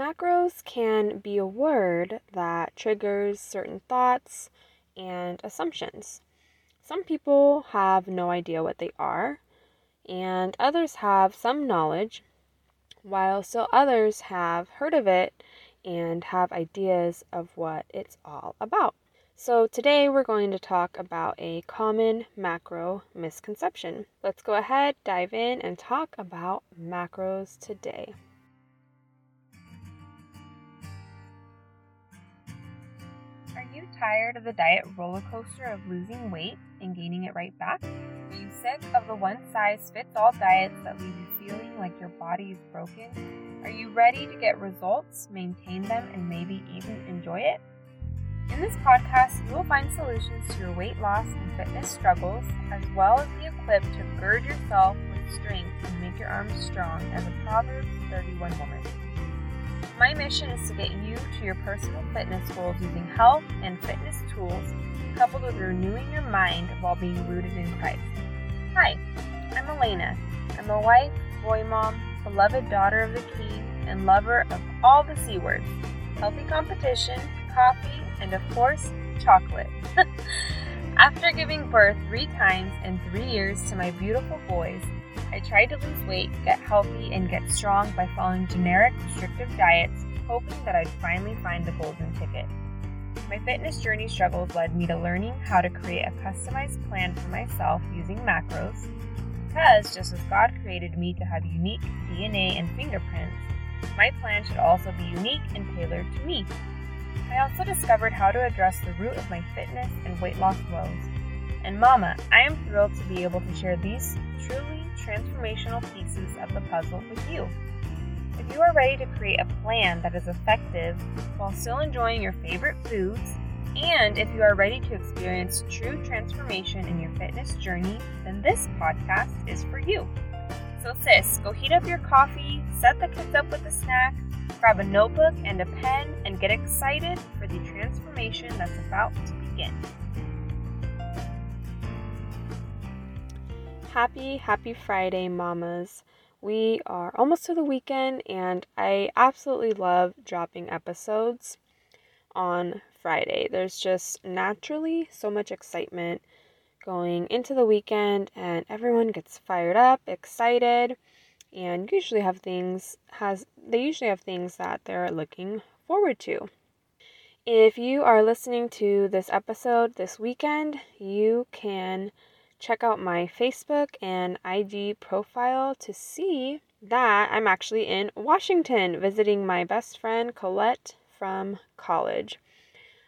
Macros can be a word that triggers certain thoughts and assumptions. Some people have no idea what they are, and others have some knowledge, while still others have heard of it and have ideas of what it's all about. So, today we're going to talk about a common macro misconception. Let's go ahead, dive in, and talk about macros today. Tired of the diet roller coaster of losing weight and gaining it right back? Are you sick of the one size fits all diets that leave you feeling like your body is broken? Are you ready to get results, maintain them, and maybe even enjoy it? In this podcast, you will find solutions to your weight loss and fitness struggles, as well as be equipped to gird yourself with strength and make your arms strong as a Proverbs 31 woman. My mission is to get you to your personal fitness goals using health and fitness tools, coupled with renewing your mind while being rooted in Christ. Hi, I'm Alayna. I'm a wife, boy mom, beloved daughter of the King, and lover of all the C words healthy competition, coffee, and of course, chocolate. After giving birth three times in three years to my beautiful boys, I tried to lose weight, get healthy, and get strong by following generic, restrictive diets, hoping that I'd finally find the golden ticket. My fitness journey struggles led me to learning how to create a customized plan for myself using macros, because just as God created me to have unique DNA and fingerprints, my plan should also be unique and tailored to me. I also discovered how to address the root of my fitness and weight loss woes. And Mama, I am thrilled to be able to share these truly transformational pieces of the puzzle with you. If you are ready to create a plan that is effective while still enjoying your favorite foods, and if you are ready to experience true transformation in your fitness journey, then this podcast is for you. So, sis, go heat up your coffee, set the kids up with a snack, grab a notebook and a pen, and get excited for the transformation that's about to begin. Happy, happy Friday, mamas. We are almost to the weekend, and I absolutely love dropping episodes on Friday. There's just naturally so much excitement going into the weekend, and everyone gets fired up, excited and usually have things has they usually have things that they're looking forward to. If you are listening to this episode this weekend, you can check out my Facebook and IG profile to see that I'm actually in Washington visiting my best friend Colette from college.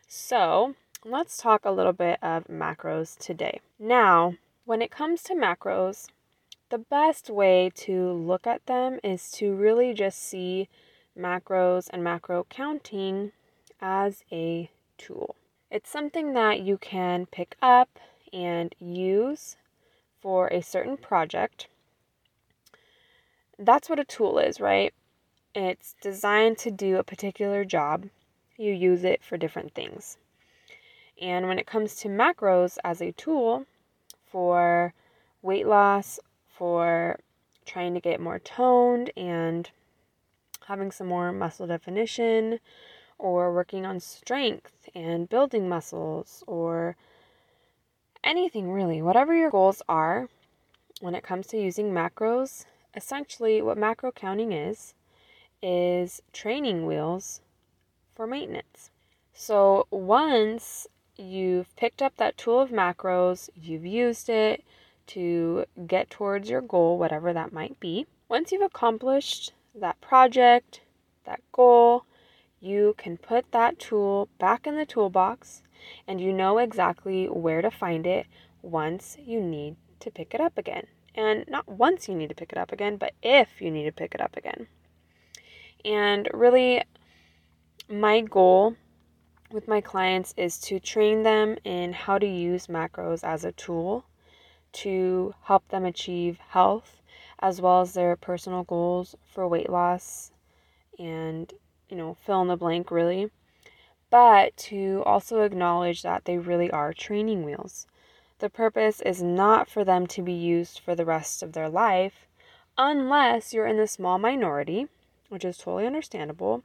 So, let's talk a little bit of macros today. Now, when it comes to macros, the best way to look at them is to really just see macros and macro counting as a tool. It's something that you can pick up and use for a certain project. That's what a tool is, right? It's designed to do a particular job. You use it for different things. And when it comes to macros as a tool for weight loss for trying to get more toned and having some more muscle definition or working on strength and building muscles or anything really, whatever your goals are when it comes to using macros, essentially what macro counting is is training wheels for maintenance. So once you've picked up that tool of macros, you've used it, to get towards your goal, whatever that might be. Once you've accomplished that project, that goal, you can put that tool back in the toolbox and you know exactly where to find it once you need to pick it up again. And not once you need to pick it up again, but if you need to pick it up again. And really, my goal with my clients is to train them in how to use macros as a tool to help them achieve health as well as their personal goals for weight loss and, you know, fill in the blank really. But to also acknowledge that they really are training wheels. The purpose is not for them to be used for the rest of their life unless you're in the small minority, which is totally understandable.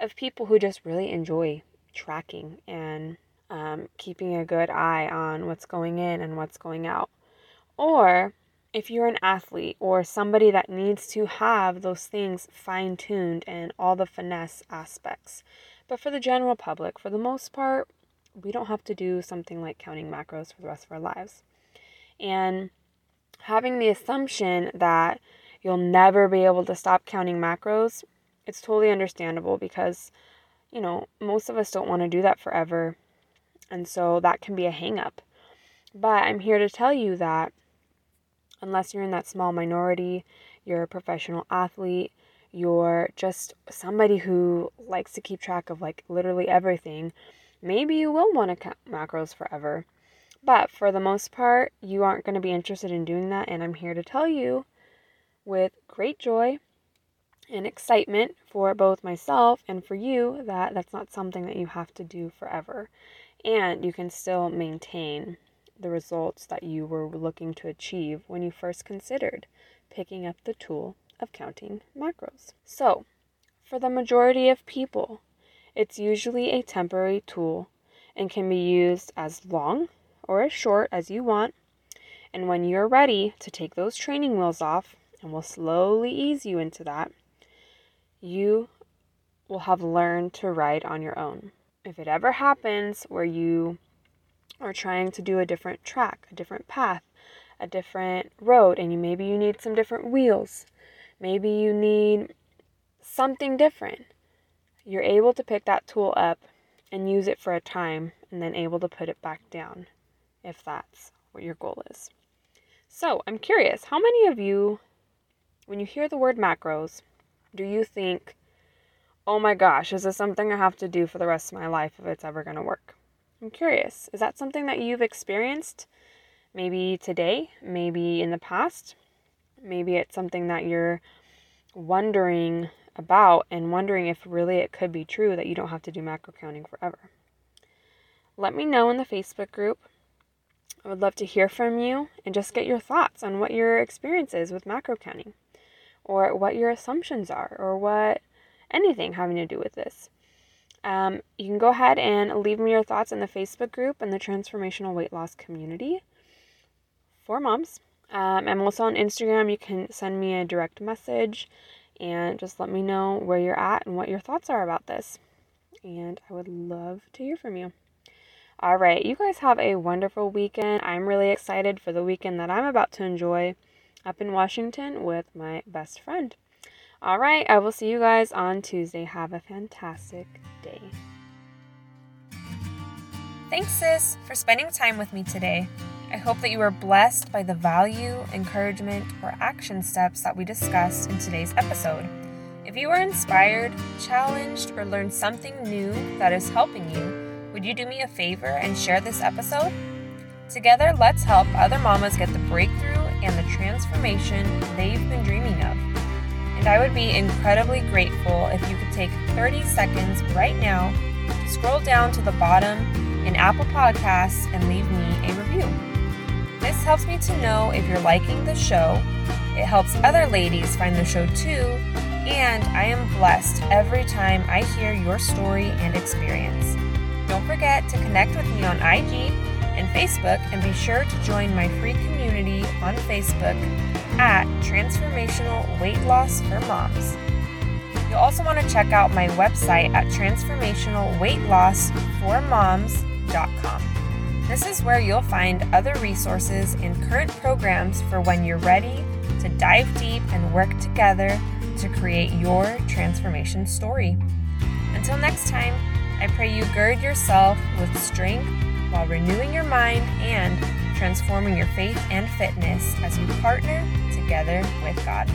of people who just really enjoy tracking and um, keeping a good eye on what's going in and what's going out. Or if you're an athlete or somebody that needs to have those things fine tuned and all the finesse aspects. But for the general public, for the most part, we don't have to do something like counting macros for the rest of our lives. And having the assumption that you'll never be able to stop counting macros, it's totally understandable because, you know, most of us don't want to do that forever. And so that can be a hangup. But I'm here to tell you that unless you're in that small minority, you're a professional athlete, you're just somebody who likes to keep track of like literally everything, maybe you will want to count macros forever. But for the most part, you aren't going to be interested in doing that. And I'm here to tell you with great joy and excitement for both myself and for you that that's not something that you have to do forever. And you can still maintain the results that you were looking to achieve when you first considered picking up the tool of counting macros. So, for the majority of people, it's usually a temporary tool and can be used as long or as short as you want. And when you're ready to take those training wheels off, and we'll slowly ease you into that, you will have learned to ride on your own. If it ever happens where you are trying to do a different track, a different path, a different road, and you maybe you need some different wheels, maybe you need something different, you're able to pick that tool up and use it for a time and then able to put it back down if that's what your goal is. So, I'm curious, how many of you, when you hear the word macros, do you think, oh my gosh, is this something I have to do for the rest of my life if it's ever going to work? I'm curious, is that something that you've experienced maybe today, maybe in the past? Maybe it's something that you're wondering about and wondering if really it could be true that you don't have to do macro counting forever. Let me know in the Facebook group. I would love to hear from you and just get your thoughts on what your experience is with macro counting or what your assumptions are or what anything having to do with this. Um, you can go ahead and leave me your thoughts in the Facebook group and the Transformational Weight Loss Community for moms. Um, I'm also on Instagram. You can send me a direct message and just let me know where you're at and what your thoughts are about this. And I would love to hear from you. All right, you guys have a wonderful weekend. I'm really excited for the weekend that I'm about to enjoy up in Washington with my best friend. All right, I will see you guys on Tuesday. Have a fantastic day. Thanks, sis, for spending time with me today. I hope that you were blessed by the value, encouragement, or action steps that we discussed in today's episode. If you are inspired, challenged, or learned something new that is helping you, would you do me a favor and share this episode? Together, let's help other mamas get the breakthrough and the transformation they've been dreaming of. And I would be incredibly grateful if you could take 30 seconds right now, scroll down to the bottom in Apple Podcasts, and leave me a review. This helps me to know if you're liking the show. It helps other ladies find the show too, and I am blessed every time I hear your story and experience. Don't forget to connect with me on IG and Facebook, and be sure to join my free community on Facebook at Transformational Weight Loss for Moms. You'll also want to check out my website at transformationalweightlossformoms.com. This is where you'll find other resources and current programs for when you're ready to dive deep and work together to create your transformation story. Until next time, I pray you gird yourself with strength while renewing your mind and transforming your faith and fitness as you partner together with God.